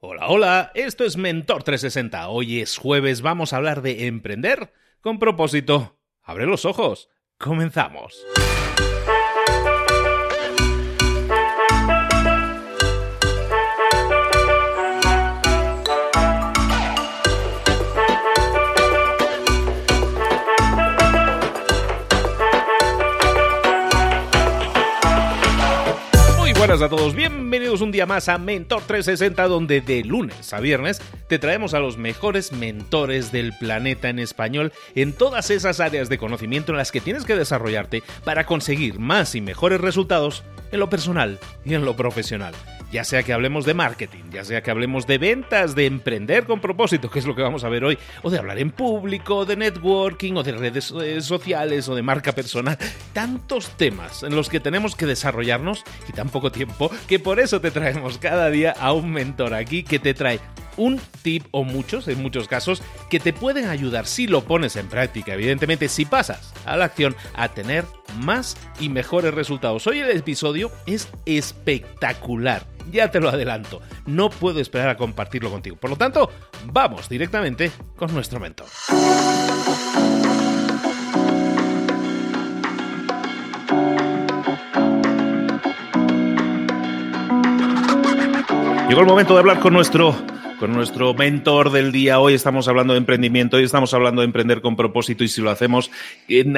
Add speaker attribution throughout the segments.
Speaker 1: Hola, hola, esto es Mentor 360. Hoy es jueves, vamos a hablar de emprender con propósito. Abre los ojos. Comenzamos. Buenas a todos, bienvenidos un día más a Mentor 360 donde de lunes a viernes te traemos a los mejores mentores del planeta en español en todas esas áreas de conocimiento en las que tienes que desarrollarte para conseguir más y mejores resultados en lo personal y en lo profesional ya sea que hablemos de marketing, ya sea que hablemos de ventas, de emprender con propósito, que es lo que vamos a ver hoy, o de hablar en público, de networking, o de redes eh, sociales, o de marca personal. Tantos temas en los que tenemos que desarrollarnos y tan poco tiempo, que por eso te traemos cada día a un mentor aquí que te trae un tip o muchos, en muchos casos, que te pueden ayudar si lo pones en práctica, evidentemente si pasas a la acción, a tener más y mejores resultados. Hoy el episodio es espectacular, ya te lo adelanto, no puedo esperar a compartirlo contigo. Por lo tanto, vamos directamente con nuestro mentor. Llegó el momento de hablar con nuestro con nuestro mentor del día. Hoy estamos hablando de emprendimiento, hoy estamos hablando de emprender con propósito y si lo hacemos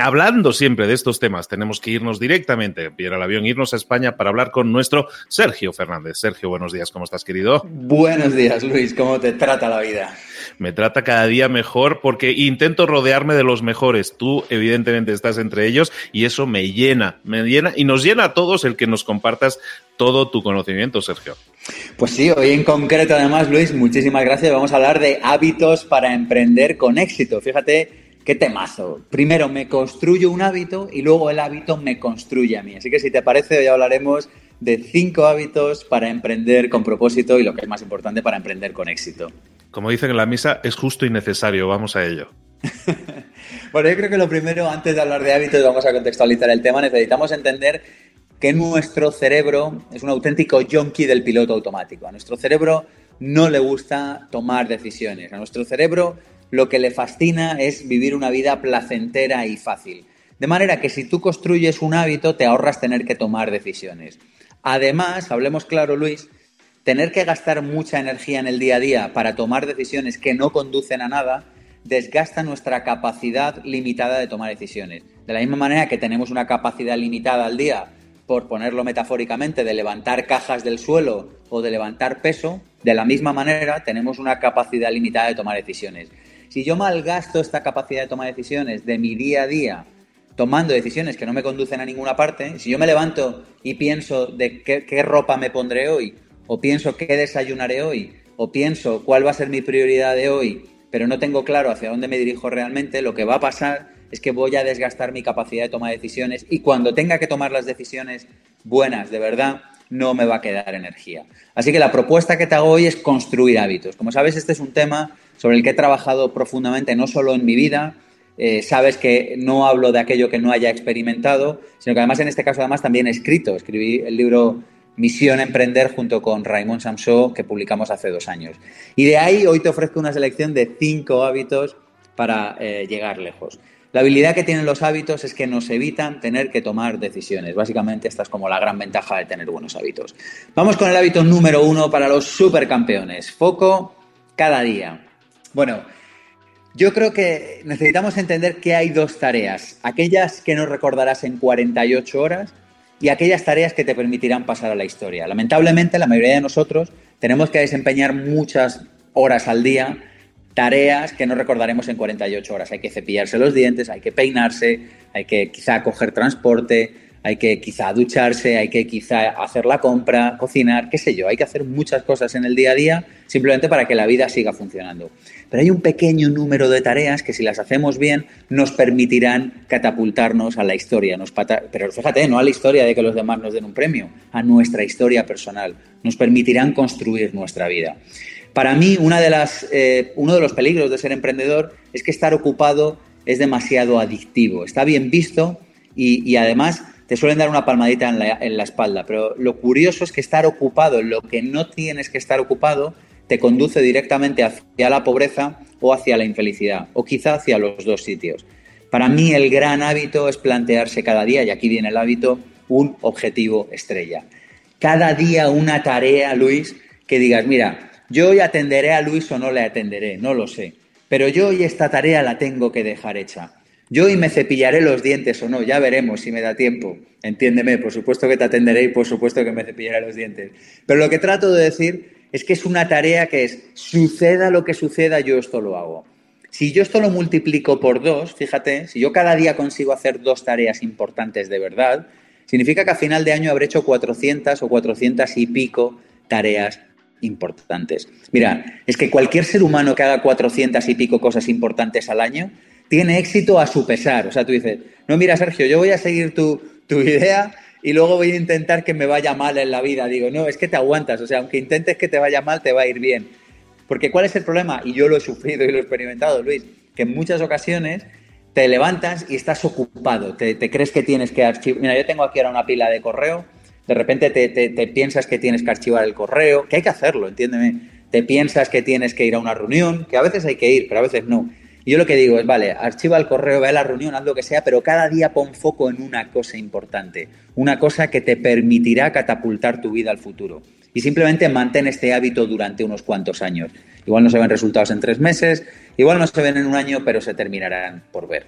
Speaker 1: hablando siempre de estos temas, tenemos que irnos directamente, ir al avión, irnos a España para hablar con nuestro Sergio Fernández. Sergio, buenos días, ¿cómo estás, querido?
Speaker 2: Buenos días, Luis, ¿cómo te trata la vida?
Speaker 1: Me trata cada día mejor porque intento rodearme de los mejores. Tú, evidentemente, estás entre ellos y eso me llena, me llena y nos llena a todos el que nos compartas todo tu conocimiento, Sergio.
Speaker 2: Pues sí, hoy en concreto, además, Luis, muchísimas gracias. Vamos a hablar de hábitos para emprender con éxito. Fíjate qué temazo. Primero me construyo un hábito y luego el hábito me construye a mí. Así que si te parece, hoy hablaremos de cinco hábitos para emprender con propósito y lo que es más importante, para emprender con éxito.
Speaker 1: Como dicen en la misa, es justo y necesario. Vamos a ello.
Speaker 2: bueno, yo creo que lo primero, antes de hablar de hábitos, vamos a contextualizar el tema. Necesitamos entender que nuestro cerebro es un auténtico junkie del piloto automático. A nuestro cerebro no le gusta tomar decisiones. A nuestro cerebro lo que le fascina es vivir una vida placentera y fácil. De manera que si tú construyes un hábito, te ahorras tener que tomar decisiones. Además, hablemos claro, Luis, tener que gastar mucha energía en el día a día para tomar decisiones que no conducen a nada desgasta nuestra capacidad limitada de tomar decisiones. De la misma manera que tenemos una capacidad limitada al día por ponerlo metafóricamente, de levantar cajas del suelo o de levantar peso, de la misma manera tenemos una capacidad limitada de tomar decisiones. Si yo malgasto esta capacidad de tomar decisiones de mi día a día, tomando decisiones que no me conducen a ninguna parte, si yo me levanto y pienso de qué, ropa me pondré hoy, o pienso qué desayunaré hoy, o pienso cuál va a ser mi prioridad de hoy, pero no tengo claro hacia dónde me dirijo realmente, lo que va a pasar es que voy a desgastar mi capacidad de toma de decisiones y cuando tenga que tomar las decisiones buenas, de verdad, no me va a quedar energía. Así que la propuesta que te hago hoy es construir hábitos. Como sabes, este es un tema sobre el que he trabajado profundamente, no solo en mi vida, eh, sabes que no hablo de aquello que no haya experimentado, sino que además en este caso además también he escrito. Escribí el libro Misión Emprender junto con Raymond Samso que publicamos hace dos años. Y de ahí hoy te ofrezco una selección de cinco hábitos para eh, llegar lejos. La habilidad que tienen los hábitos es que nos evitan tener que tomar decisiones. Básicamente esta es como la gran ventaja de tener buenos hábitos. Vamos con el hábito número uno para los supercampeones. Foco cada día. Bueno, yo creo que necesitamos entender que hay dos tareas. Aquellas que no recordarás en 48 horas y aquellas tareas que te permitirán pasar a la historia. Lamentablemente, la mayoría de nosotros tenemos que desempeñar muchas horas al día tareas que no recordaremos en 48 horas. Hay que cepillarse los dientes, hay que peinarse, hay que quizá coger transporte, hay que quizá ducharse, hay que quizá hacer la compra, cocinar, qué sé yo. Hay que hacer muchas cosas en el día a día simplemente para que la vida siga funcionando. Pero hay un pequeño número de tareas que si las hacemos bien nos permitirán catapultarnos a la historia. Nos Pero fíjate, no a la historia de que los demás nos den un premio, a nuestra historia personal. Nos permitirán construir nuestra vida. Para mí, una de las, eh, uno de los peligros de ser emprendedor es que estar ocupado es demasiado adictivo. Está bien visto y, además te suelen dar una palmadita en la, en la, espalda. Pero lo curioso es que estar ocupado en lo que no tienes que estar ocupado te conduce directamente hacia la pobreza o hacia la infelicidad, o quizá hacia los dos sitios. Para mí el gran hábito es plantearse cada día, y aquí viene el hábito, un objetivo estrella. Cada día una tarea, Luis, que digas, mira, yo hoy atenderé a Luis o no le atenderé, no lo sé, pero yo hoy esta tarea la tengo que dejar hecha. Yo hoy me cepillaré los dientes o no, ya veremos si me da tiempo. Entiéndeme, por supuesto que te atenderé y por supuesto que me cepillaré los dientes. Pero lo que trato de decir es que es una tarea que es, suceda lo que suceda, yo esto lo hago. Si yo esto lo multiplico por dos, fíjate, si yo cada día consigo hacer dos tareas importantes de verdad, significa que a final de año habré hecho 400 o 400 y pico tareas importantes. Mira, es que cualquier ser humano que haga 400 y pico cosas importantes al año tiene éxito a su pesar. O sea, tú dices, no, mira, Sergio, yo voy a seguir tu, tu idea y luego voy a intentar que me vaya mal en la vida. Digo, no, es que te aguantas, o sea, aunque intentes que te vaya mal, te va a ir bien. Porque ¿cuál es el problema? Y yo lo he sufrido y lo he experimentado, Luis, que en muchas ocasiones te levantas y estás ocupado, te, crees que tienes que archivar. Mira, yo tengo aquí ahora una pila de correo, de repente te, te, piensas que tienes que archivar el correo, que hay que hacerlo, entiéndeme. Te piensas que tienes que ir a una reunión, que a veces hay que ir, pero a veces no. Yo lo que digo es, vale, archiva el correo, ve a la reunión, haz lo que sea, pero cada día pon foco en una cosa importante, una cosa que te permitirá catapultar tu vida al futuro. Y simplemente mantén este hábito durante unos cuantos años. Igual no se ven resultados en tres meses, igual no se ven en un año, pero se terminarán por ver.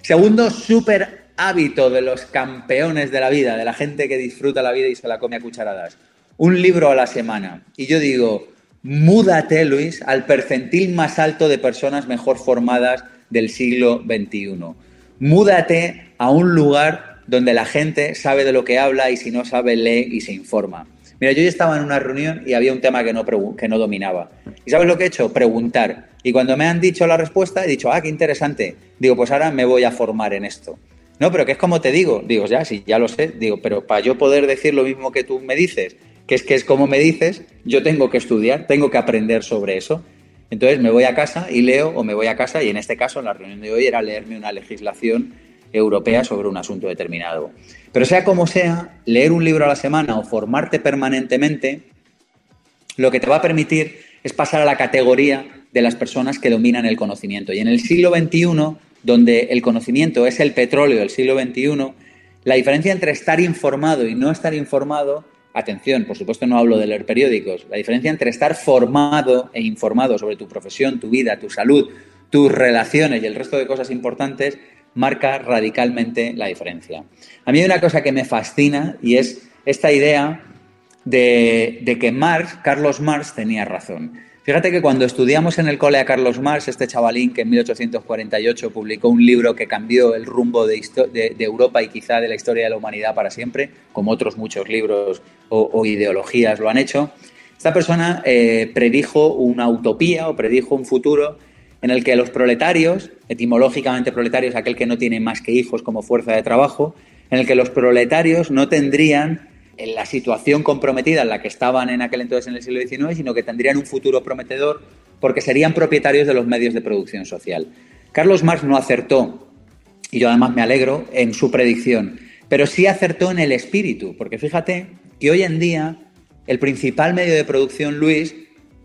Speaker 2: Segundo súper hábito de los campeones de la vida, de la gente que disfruta la vida y se la come a cucharadas. Un libro a la semana. Y yo digo, múdate, Luis, al percentil más alto de personas mejor formadas del siglo XXI. Múdate a un lugar donde la gente sabe de lo que habla y si no sabe, lee y se informa. Mira, yo ya estaba en una reunión y había un tema que no, que no dominaba. ¿Y sabes lo que he hecho? Preguntar. Y cuando me han dicho la respuesta, he dicho, ah, qué interesante. Digo, pues ahora me voy a formar en esto. No, pero que es como te digo. Digo, ya, sí, ya lo sé. Digo, pero para yo poder decir lo mismo que tú me dices, que es que es como me dices, yo tengo que estudiar, tengo que aprender sobre eso. Entonces me voy a casa y leo o me voy a casa y en este caso en la reunión de hoy era leerme una legislación europea sobre un asunto determinado. Pero sea como sea, leer un libro a la semana o formarte permanentemente, lo que te va a permitir es pasar a la categoría de las personas que dominan el conocimiento. Y en el siglo XXI, donde el conocimiento es el petróleo del siglo XXI, la diferencia entre estar informado y no estar informado Atención, por supuesto no hablo de leer periódicos. La diferencia entre estar formado e informado sobre tu profesión, tu vida, tu salud, tus relaciones y el resto de cosas importantes marca radicalmente la diferencia. A mí hay una cosa que me fascina y es esta idea de, que Marx, Carlos Marx, tenía razón. Fíjate que cuando estudiamos en el cole a Carlos Marx, este chavalín que en 1848 publicó un libro que cambió el rumbo de, Europa y quizá de la historia de la humanidad para siempre, como otros muchos libros o, ideologías lo han hecho, esta persona eh, predijo una utopía o predijo un futuro en el que los proletarios, etimológicamente proletarios, aquel que no tiene más que hijos como fuerza de trabajo, en el que los proletarios no tendrían en la situación comprometida en la que estaban en aquel entonces en el siglo XIX, sino que tendrían un futuro prometedor porque serían propietarios de los medios de producción social. Carlos Marx no acertó, y yo además me alegro, en su predicción, pero sí acertó en el espíritu, porque fíjate que hoy en día el principal medio de producción, Luis,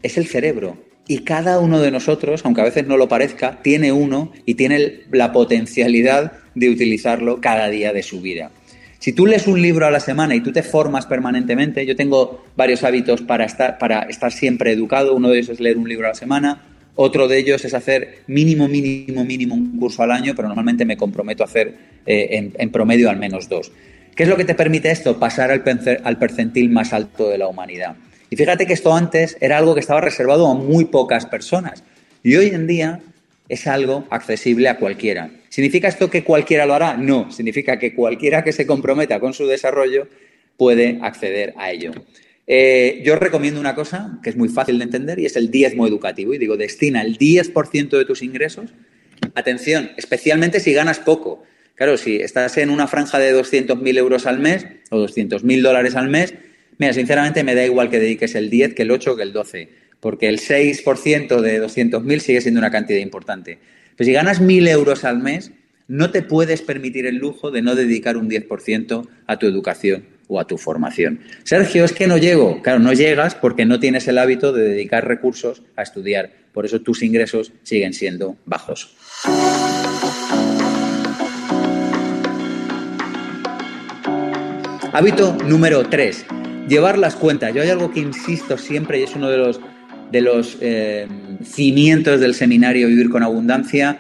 Speaker 2: es el cerebro. Y cada uno de nosotros, aunque a veces no lo parezca, tiene uno y tiene la potencialidad de utilizarlo cada día de su vida. Si tú lees un libro a la semana y tú te formas permanentemente, yo tengo varios hábitos para estar, para estar siempre educado. Uno de ellos es leer un libro a la semana. Otro de ellos es hacer mínimo, mínimo, mínimo un curso al año, pero normalmente me comprometo a hacer eh, en, promedio al menos dos. ¿Qué es lo que te permite esto? Pasar al, al percentil más alto de la humanidad. Y fíjate que esto antes era algo que estaba reservado a muy pocas personas. Y hoy en día es algo accesible a cualquiera. ¿Significa esto que cualquiera lo hará? No, significa que cualquiera que se comprometa con su desarrollo puede acceder a ello. Eh, yo recomiendo una cosa que es muy fácil de entender y es el diezmo educativo. Y digo, destina el 10% de tus ingresos. Atención, especialmente si ganas poco. Claro, si estás en una franja de 200.000 euros al mes o 200.000 dólares al mes, mira, sinceramente me da igual que dediques el 10, que el 8, que el 12 porque el 6% de 200.000 sigue siendo una cantidad importante. Pero si ganas 1.000 euros al mes, no te puedes permitir el lujo de no dedicar un 10% a tu educación o a tu formación. Sergio, es que no llego. Claro, no llegas porque no tienes el hábito de dedicar recursos a estudiar. Por eso tus ingresos siguen siendo bajos. Hábito número 3. Llevar las cuentas. Yo hay algo que insisto siempre y es uno de los, de los eh, cimientos del seminario Vivir con Abundancia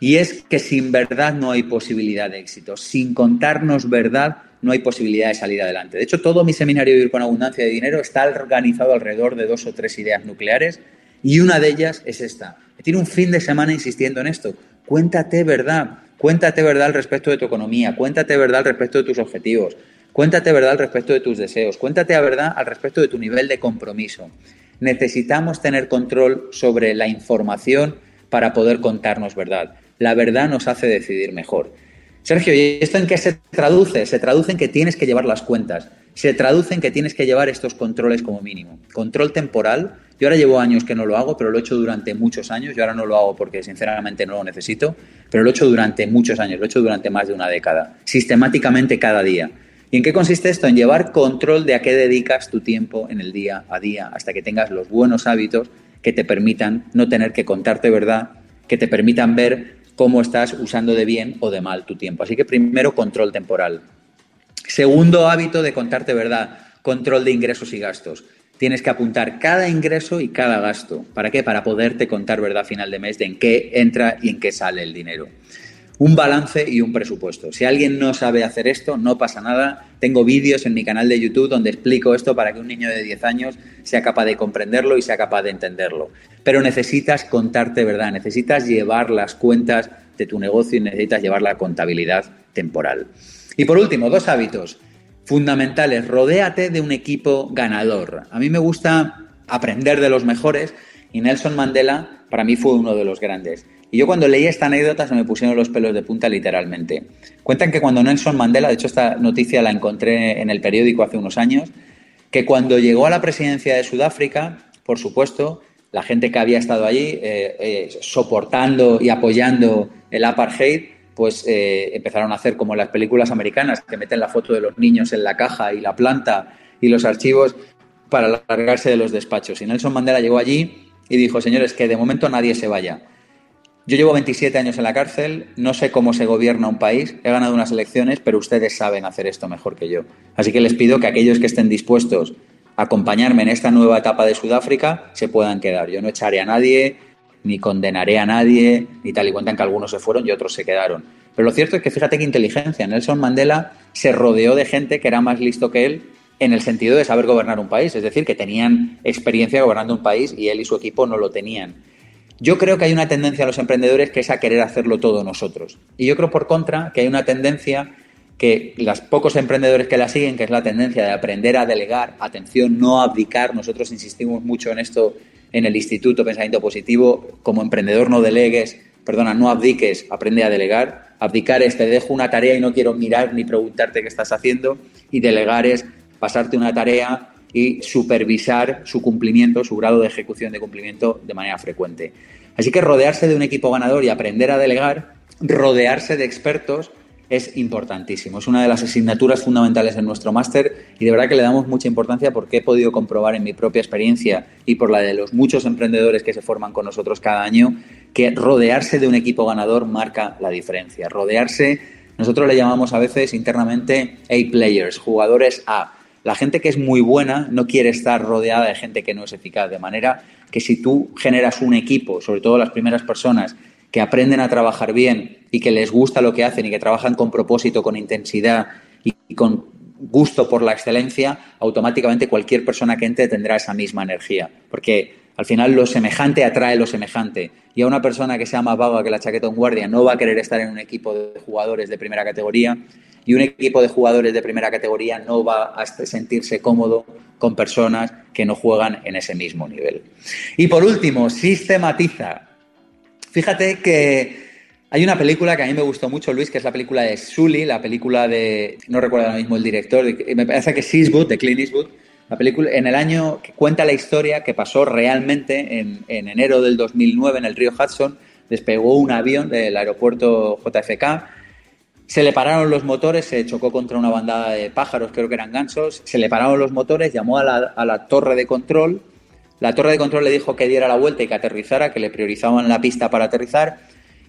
Speaker 2: y es que sin verdad no hay posibilidad de éxito. Sin contarnos verdad no hay posibilidad de salir adelante. De hecho, todo mi seminario Vivir con Abundancia de Dinero está organizado alrededor de dos o tres ideas nucleares y una de ellas es esta. Tiene un fin de semana insistiendo en esto. Cuéntate verdad. Cuéntate verdad al respecto de tu economía. Cuéntate verdad al respecto de tus objetivos. Cuéntate verdad al respecto de tus deseos. Cuéntate a verdad al respecto de tu nivel de compromiso. Necesitamos tener control sobre la información para poder contarnos verdad. La verdad nos hace decidir mejor. Sergio, ¿y esto en qué se traduce? Se traduce en que tienes que llevar las cuentas. Se traduce en que tienes que llevar estos controles como mínimo. Control temporal. Yo ahora llevo años que no lo hago, pero lo he hecho durante muchos años. Yo ahora no lo hago porque sinceramente no lo necesito, pero lo he hecho durante muchos años, lo he hecho durante más de una década, sistemáticamente cada día. ¿Y en qué consiste esto? En llevar control de a qué dedicas tu tiempo en el día a día, hasta que tengas los buenos hábitos que te permitan no tener que contarte verdad, que te permitan ver cómo estás usando de bien o de mal tu tiempo. Así que primero, control temporal. Segundo hábito de contarte verdad, control de ingresos y gastos. Tienes que apuntar cada ingreso y cada gasto. ¿Para qué? Para poderte contar verdad a final de mes de en qué entra y en qué sale el dinero un balance y un presupuesto. Si alguien no sabe hacer esto, no pasa nada. Tengo vídeos en mi canal de YouTube donde explico esto para que un niño de 10 años sea capaz de comprenderlo y sea capaz de entenderlo. Pero necesitas contarte verdad, necesitas llevar las cuentas de tu negocio y necesitas llevar la contabilidad temporal. Y por último, dos hábitos fundamentales. Rodéate de un equipo ganador. A mí me gusta aprender de los mejores y Nelson Mandela para mí fue uno de los grandes. Y yo cuando leí esta anécdota se me pusieron los pelos de punta literalmente. Cuentan que cuando Nelson Mandela, de hecho esta noticia la encontré en el periódico hace unos años, que cuando llegó a la presidencia de Sudáfrica, por supuesto, la gente que había estado allí eh, eh, soportando y apoyando el apartheid, pues eh, empezaron a hacer como las películas americanas, que meten la foto de los niños en la caja y la planta y los archivos para largarse de los despachos. Y Nelson Mandela llegó allí y dijo, señores, que de momento nadie se vaya yo llevo 27 años en la cárcel, no sé cómo se gobierna un país, he ganado unas elecciones, pero ustedes saben hacer esto mejor que yo. Así que les pido que aquellos que estén dispuestos a acompañarme en esta nueva etapa de Sudáfrica se puedan quedar. Yo no echaré a nadie, ni condenaré a nadie, ni tal y cuentan que algunos se fueron y otros se quedaron. Pero lo cierto es que fíjate qué inteligencia. Nelson Mandela se rodeó de gente que era más listo que él en el sentido de saber gobernar un país, es decir, que tenían experiencia gobernando un país y él y su equipo no lo tenían. Yo creo que hay una tendencia a los emprendedores que es a querer hacerlo todo nosotros. Y yo creo, por contra, que hay una tendencia que los pocos emprendedores que la siguen, que es la tendencia de aprender a delegar, atención, no abdicar. Nosotros insistimos mucho en esto en el Instituto Pensamiento Positivo. Como emprendedor no delegues, perdona, no abdiques, aprende a delegar. Abdicar es te dejo una tarea y no quiero mirar ni preguntarte qué estás haciendo. Y delegar es pasarte una tarea y supervisar su cumplimiento, su grado de ejecución de cumplimiento de manera frecuente. Así que rodearse de un equipo ganador y aprender a delegar, rodearse de expertos, es importantísimo. Es una de las asignaturas fundamentales en nuestro máster y de verdad que le damos mucha importancia porque he podido comprobar en mi propia experiencia y por la de los muchos emprendedores que se forman con nosotros cada año que rodearse de un equipo ganador marca la diferencia. Rodearse, nosotros le llamamos a veces internamente A-players, jugadores A la gente que es muy buena no quiere estar rodeada de gente que no es eficaz, de manera que si tú generas un equipo, sobre todo las primeras personas, que aprenden a trabajar bien y que les gusta lo que hacen y que trabajan con propósito, con intensidad y con gusto por la excelencia, automáticamente cualquier persona que entre tendrá esa misma energía. Porque al final lo semejante atrae lo semejante. Y a una persona que sea más vaga que la chaqueta de un guardia no va a querer estar en un equipo de jugadores de primera categoría y un equipo de jugadores de primera categoría no va a sentirse cómodo con personas que no juegan en ese mismo nivel. Y por último, sistematiza. Fíjate que hay una película que a mí me gustó mucho, Luis, que es la película de Sully, la película de, no recuerdo ahora mismo el director, me parece que es Eastwood, de Clint Eastwood, la película en el año que cuenta la historia que pasó realmente en, en enero del 2009 en el río Hudson, despegó un avión del aeropuerto JFK Se le pararon los motores, se chocó contra una bandada de pájaros, creo que eran gansos, se le pararon los motores, llamó a la, torre de control, la torre de control le dijo que diera la vuelta y que aterrizara, que le priorizaban la pista para aterrizar,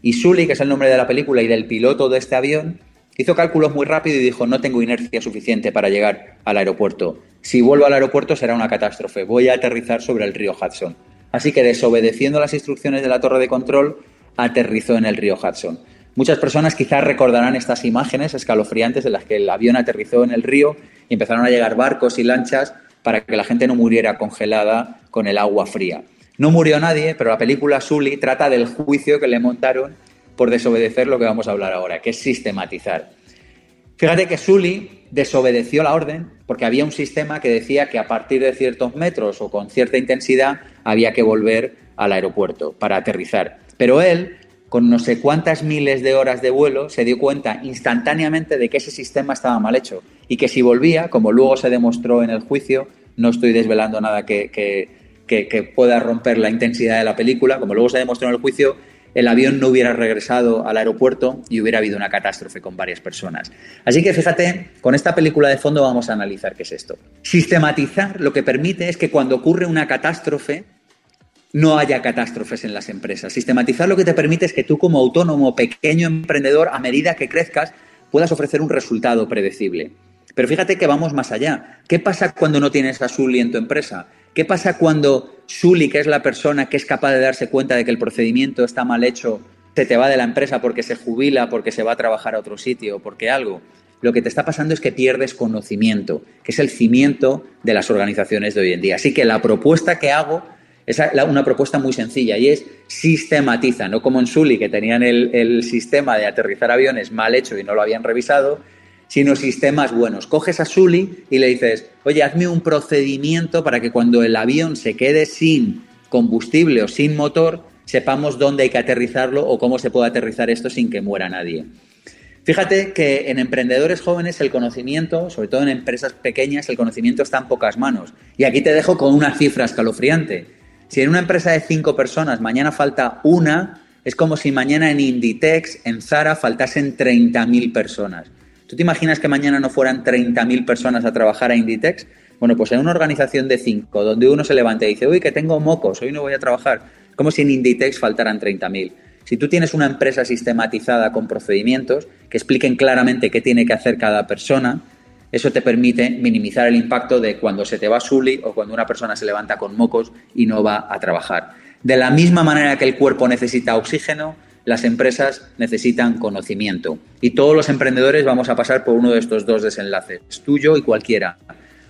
Speaker 2: y Sully, que es el nombre de la película y del piloto de este avión, hizo cálculos muy rápido y dijo, no tengo inercia suficiente para llegar al aeropuerto. Si vuelvo al aeropuerto será una catástrofe, voy a aterrizar sobre el río Hudson. Así que desobedeciendo las instrucciones de la torre de control, aterrizó en el río Hudson. Muchas personas quizás recordarán estas imágenes escalofriantes en las que el avión aterrizó en el río y empezaron a llegar barcos y lanchas para que la gente no muriera congelada con el agua fría. No murió nadie, pero la película Sully trata del juicio que le montaron por desobedecer lo que vamos a hablar ahora, que es sistematizar. Fíjate que Sully desobedeció la orden porque había un sistema que decía que a partir de ciertos metros o con cierta intensidad había que volver al aeropuerto para aterrizar. Pero él, con no sé cuántas miles de horas de vuelo, se dio cuenta instantáneamente de que ese sistema estaba mal hecho y que si volvía, como luego se demostró en el juicio, no estoy desvelando nada que, que pueda romper la intensidad de la película, como luego se demostró en el juicio, el avión no hubiera regresado al aeropuerto y hubiera habido una catástrofe con varias personas. Así que fíjate, con esta película de fondo vamos a analizar qué es esto. Sistematizar lo que permite es que cuando ocurre una catástrofe no haya catástrofes en las empresas. Sistematizar lo que te permite es que tú como autónomo, pequeño emprendedor, a medida que crezcas, puedas ofrecer un resultado predecible. Pero fíjate que vamos más allá. ¿Qué pasa cuando no tienes a Sully en tu empresa? ¿Qué pasa cuando Sully, que es la persona que es capaz de darse cuenta de que el procedimiento está mal hecho, se te va de la empresa porque se jubila, porque se va a trabajar a otro sitio, porque algo? Lo que te está pasando es que pierdes conocimiento, que es el cimiento de las organizaciones de hoy en día. Así que la propuesta que hago es una propuesta muy sencilla y es sistematiza, no como en Sully, que tenían el, el sistema de aterrizar aviones mal hecho y no lo habían revisado, sino sistemas buenos. Coges a Sully y le dices, oye, hazme un procedimiento para que cuando el avión se quede sin combustible o sin motor, sepamos dónde hay que aterrizarlo o cómo se puede aterrizar esto sin que muera nadie. Fíjate que en emprendedores jóvenes el conocimiento, sobre todo en empresas pequeñas, el conocimiento está en pocas manos. Y aquí te dejo con una cifra escalofriante. Si en una empresa de cinco personas mañana falta una, es como si mañana en Inditex, en Zara, faltasen 30.000 personas. ¿Tú te imaginas que mañana no fueran 30.000 personas a trabajar a Inditex? Bueno, pues en una organización de cinco, donde uno se levanta y dice, uy, que tengo mocos, hoy no voy a trabajar, como si en Inditex faltaran 30.000. Si tú tienes una empresa sistematizada con procedimientos que expliquen claramente qué tiene que hacer cada persona, eso te permite minimizar el impacto de cuando se te va Sully o cuando una persona se levanta con mocos y no va a trabajar. De la misma manera que el cuerpo necesita oxígeno, las empresas necesitan conocimiento. Y todos los emprendedores vamos a pasar por uno de estos dos desenlaces, tuyo y cualquiera.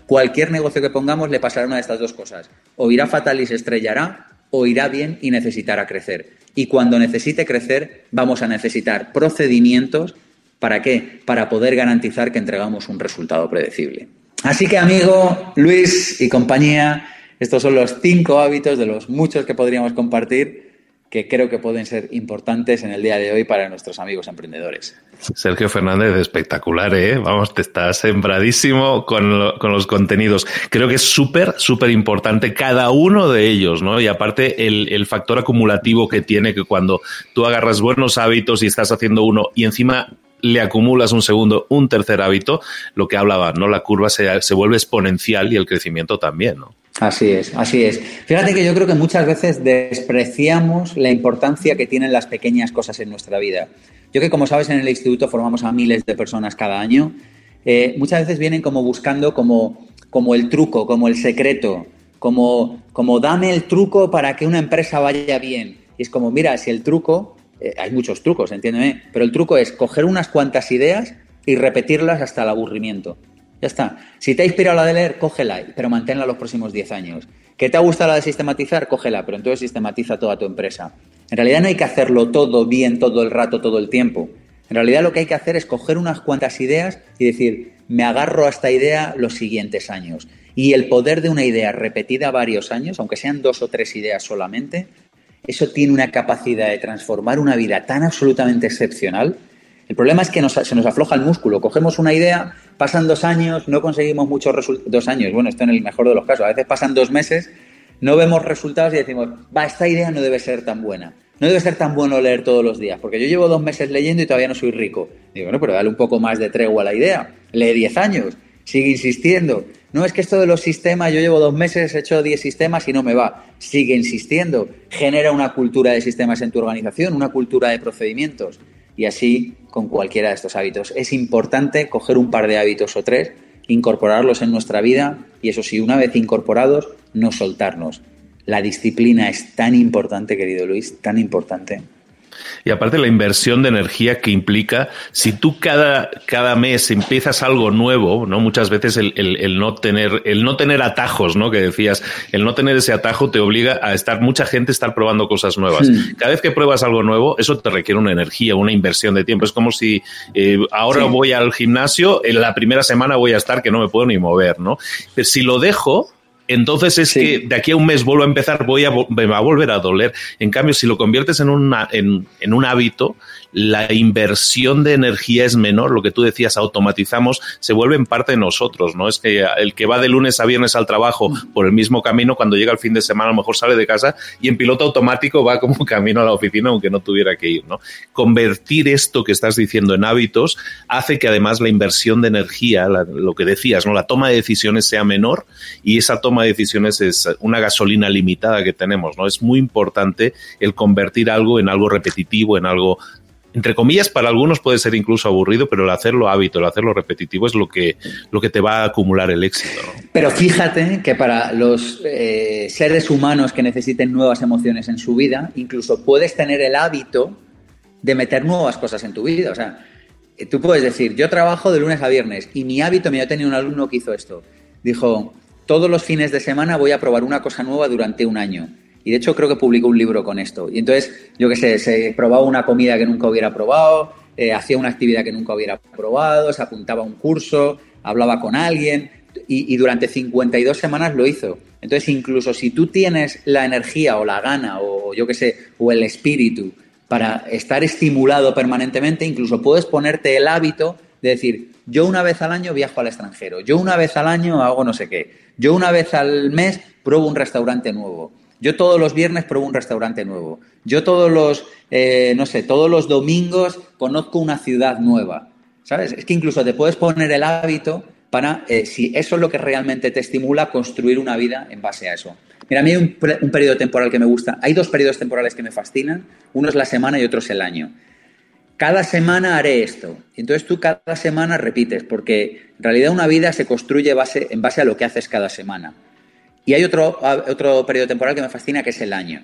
Speaker 2: Cualquier negocio que pongamos le pasará una de estas dos cosas. O irá fatal y se estrellará, o irá bien y necesitará crecer. Y cuando necesite crecer, vamos a necesitar procedimientos. ¿Para qué? Para poder garantizar que entregamos un resultado predecible. Así que, amigo Luis y compañía, estos son los cinco hábitos de los muchos que podríamos compartir que creo que pueden ser importantes en el día de hoy para nuestros amigos emprendedores.
Speaker 1: Sergio Fernández, espectacular, ¿eh? Vamos, te estás sembradísimo con, con los contenidos. Creo que es súper, súper importante cada uno de ellos, ¿no? Y aparte el, el factor acumulativo que tiene, que cuando tú agarras buenos hábitos y estás haciendo uno y encima le acumulas un segundo, un tercer hábito, lo que hablaba, ¿no? La curva se, se vuelve exponencial y el crecimiento también, ¿no?
Speaker 2: Así es, así es. Fíjate que yo creo que muchas veces despreciamos la importancia que tienen las pequeñas cosas en nuestra vida. Yo que como sabes en el instituto formamos a miles de personas cada año, eh, muchas veces vienen como buscando como, como el truco, como el secreto, como, como dame el truco para que una empresa vaya bien. Y es como, mira, si el truco, eh, hay muchos trucos, entiéndeme, pero el truco es coger unas cuantas ideas y repetirlas hasta el aburrimiento. Ya está. Si te ha inspirado la de leer, cógela, pero manténla los próximos 10 años. ¿Que te ha gustado la de sistematizar? Cógela, pero entonces sistematiza toda tu empresa. En realidad no hay que hacerlo todo bien todo el rato, todo el tiempo. En realidad lo que hay que hacer es coger unas cuantas ideas y decir, me agarro a esta idea los siguientes años. Y el poder de una idea repetida varios años, aunque sean dos o tres ideas solamente, eso tiene una capacidad de transformar una vida tan absolutamente excepcional el problema es que se nos afloja el músculo. Cogemos una idea, pasan dos años, no conseguimos muchos resultados. Dos años, bueno, esto en el mejor de los casos. A veces pasan dos meses, no vemos resultados y decimos, va, esta idea no debe ser tan buena. no debe ser tan bueno leer todos los días, porque yo llevo dos meses leyendo y todavía no soy rico. Digo, bueno, pero dale un poco más de tregua a la idea. Lee 10 años, sigue insistiendo. No es que esto de los sistemas, yo llevo dos meses, he hecho 10 sistemas y no me va. Sigue insistiendo. Genera una cultura de sistemas en tu organización, una cultura de procedimientos. Y así con cualquiera de estos hábitos. Es importante coger un par de hábitos o tres, incorporarlos en nuestra vida y eso sí, una vez incorporados, no soltarnos. La disciplina es tan importante, querido Luis, tan importante.
Speaker 3: Y aparte la inversión de energía que implica, si tú cada, cada mes empiezas algo nuevo, ¿no? Muchas veces el, el, no tener, el no tener atajos, ¿no? Que decías, el no tener ese atajo te obliga a estar, mucha gente estar probando cosas nuevas. Cada vez que pruebas algo nuevo, eso te requiere una energía, una inversión de tiempo. Es como si eh, ahora voy al gimnasio, en la primera semana voy a estar que no me puedo ni mover, ¿no? Pero si lo dejo, entonces es que de aquí a un mes vuelvo a empezar, voy a, me va a volver a doler. En cambio, si lo conviertes en, una, en, en un hábito, la inversión de energía es menor, lo que tú decías, automatizamos, se vuelve en parte de nosotros, ¿no? Es que el que va de lunes a viernes al trabajo por el mismo camino, cuando llega el fin de semana, a lo mejor sale de casa y en piloto automático va como camino a la oficina, aunque no tuviera que ir, ¿no? Convertir esto que estás diciendo en hábitos hace que además la inversión de energía, lo que decías, ¿no? La toma de decisiones sea menor y esa toma de decisiones es una gasolina limitada que tenemos, ¿no? Es muy importante el convertir algo en algo repetitivo, en algo entre comillas, para algunos puede ser incluso aburrido, pero el hacerlo hábito, el hacerlo repetitivo es lo que, lo que te va a acumular el éxito.
Speaker 2: Pero fíjate que para los eh, seres humanos que necesiten nuevas emociones en su vida, incluso puedes tener el hábito de meter nuevas cosas en tu vida. O sea, eh, tú puedes decir, yo trabajo de lunes a viernes y mi hábito, me ha tenido un alumno que hizo esto. Dijo, todos los fines de semana voy a probar una cosa nueva durante un año. Y de hecho creo que publicó un libro con esto. Y entonces, yo qué sé, se probaba una comida que nunca hubiera probado, eh, hacía una actividad que nunca hubiera probado, se apuntaba a un curso, hablaba con alguien y, y, durante 52 semanas lo hizo. Entonces, incluso si tú tienes la energía o la gana o yo qué sé, o el espíritu para estar estimulado permanentemente, incluso puedes ponerte el hábito de decir, yo una vez al año viajo al extranjero, yo una vez al año hago no sé qué, yo una vez al mes pruebo un restaurante nuevo. Yo todos los viernes pruebo un restaurante nuevo. Yo todos los, eh, no sé, todos los domingos conozco una ciudad nueva. ¿Sabes? Es que incluso te puedes poner el hábito para, eh, si eso es lo que realmente te estimula, construir una vida en base a eso. Mira, a mí hay un, un periodo temporal que me gusta. Hay dos periodos temporales que me fascinan. Uno es la semana y otro es el año cada semana haré esto. Entonces tú cada semana repites, porque en realidad una vida se construye en base a lo que haces cada semana. Y hay otro, otro periodo temporal que me fascina, que es el año.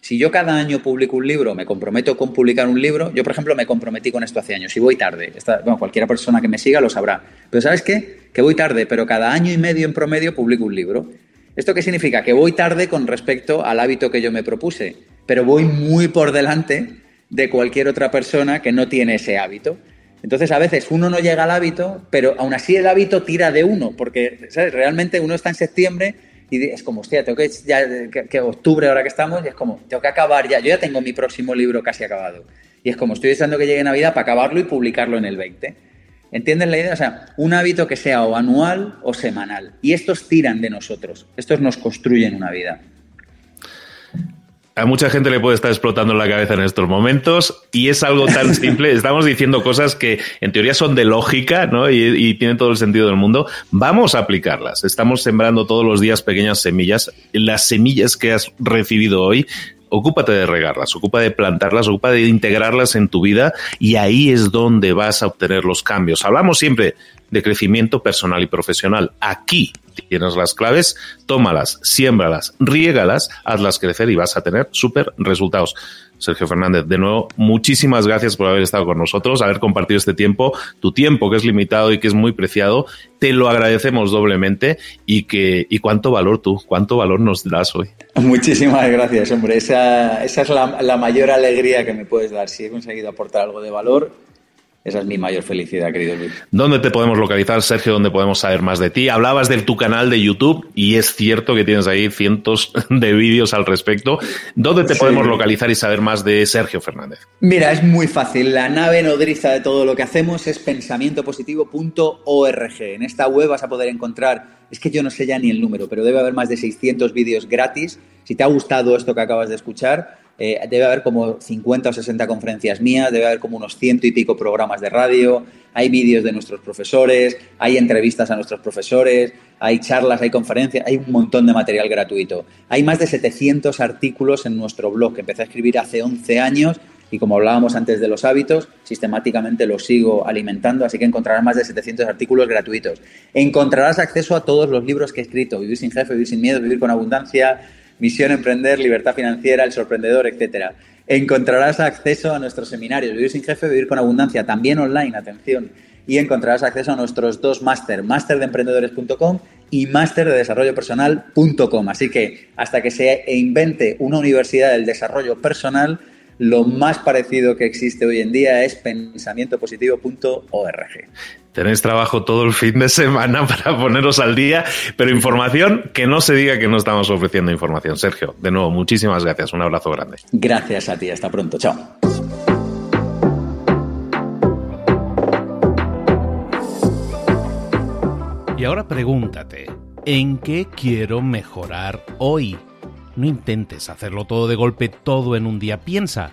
Speaker 2: Si yo cada año publico un libro, me comprometo con publicar un libro, yo por ejemplo me comprometí con esto hace años, y voy tarde, bueno, cualquiera persona que me siga lo sabrá, pero ¿sabes qué? Que voy tarde, pero cada año y medio en promedio publico un libro. ¿Esto qué significa? Que voy tarde con respecto al hábito que yo me propuse, pero voy muy por delante de cualquier otra persona que no tiene ese hábito. Entonces, a veces uno no llega al hábito, pero aún así el hábito tira de uno, porque ¿sabes? realmente uno está en septiembre y es como, hostia, tengo que, ya, que, octubre ahora que estamos, y es como, tengo que acabar ya, yo ya tengo mi próximo libro casi acabado. Y es como, estoy deseando que llegue Navidad para acabarlo y publicarlo en el 20. ¿Entiendes la idea? O sea, un hábito que sea o anual o semanal. Y estos tiran de nosotros, estos nos construyen una vida.
Speaker 3: A mucha gente le puede estar explotando la cabeza en estos momentos y es algo tan simple. Estamos diciendo cosas que en teoría son de lógica ¿no? y, y, tienen todo el sentido del mundo. Vamos a aplicarlas. Estamos sembrando todos los días pequeñas semillas. Las semillas que has recibido hoy ocúpate de regarlas, ocupa de plantarlas, ocupa de integrarlas en tu vida y ahí es donde vas a obtener los cambios. Hablamos siempre de crecimiento personal y profesional. Aquí tienes las claves, tómalas, siémbralas, riégalas, hazlas crecer y vas a tener súper resultados. Sergio Fernández, de nuevo, muchísimas gracias por haber estado con nosotros, haber compartido este tiempo, tu tiempo que es limitado y que es muy preciado. Te lo agradecemos doblemente y que y cuánto valor tú, cuánto valor nos das hoy.
Speaker 2: Muchísimas gracias, hombre. Esa, esa es la, la mayor alegría que me puedes dar. Si he conseguido aportar algo de valor, esa es mi mayor felicidad, querido Luis.
Speaker 3: ¿Dónde te podemos localizar, Sergio? ¿Dónde podemos saber más de ti? Hablabas de tu canal de YouTube y es cierto que tienes ahí cientos de vídeos al respecto. ¿Dónde te sí. podemos localizar y saber más de Sergio Fernández?
Speaker 2: Mira, es muy fácil. La nave nodriza de todo lo que hacemos es pensamientopositivo.org. En esta web vas a poder encontrar, es que yo no sé ya ni el número, pero debe haber más de 600 vídeos gratis. Si te ha gustado esto que acabas de escuchar, eh, debe haber como 50 o 60 conferencias mías, debe haber como unos ciento y pico programas de radio, hay vídeos de nuestros profesores, hay entrevistas a nuestros profesores, hay charlas, hay conferencias, hay un montón de material gratuito. Hay más de 700 artículos en nuestro blog que empecé a escribir hace 11 años y como hablábamos antes de los hábitos, sistemáticamente los sigo alimentando, así que encontrarás más de 700 artículos gratuitos. Encontrarás acceso a todos los libros que he escrito, Vivir sin jefe, Vivir sin miedo, Vivir con abundancia, Misión Emprender, Libertad Financiera, El Sorprendedor, etcétera. Encontrarás acceso a nuestros seminarios, Vivir sin Jefe, Vivir con Abundancia, también online, atención. Y encontrarás acceso a nuestros dos máster, máster de emprendedores.com y máster de desarrollo personal.com. Así que hasta que se invente una universidad del desarrollo personal, lo más parecido que existe hoy en día es pensamientopositivo.org.
Speaker 1: Tenéis trabajo todo el fin de semana para poneros al día, pero información que no se diga que no estamos ofreciendo información. Sergio, de nuevo, muchísimas gracias. Un abrazo grande.
Speaker 2: Gracias a ti. Hasta pronto. Chao.
Speaker 1: Y ahora pregúntate, ¿en qué quiero mejorar hoy? No intentes hacerlo todo de golpe, todo en un día. Piensa,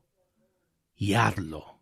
Speaker 1: y hazlo.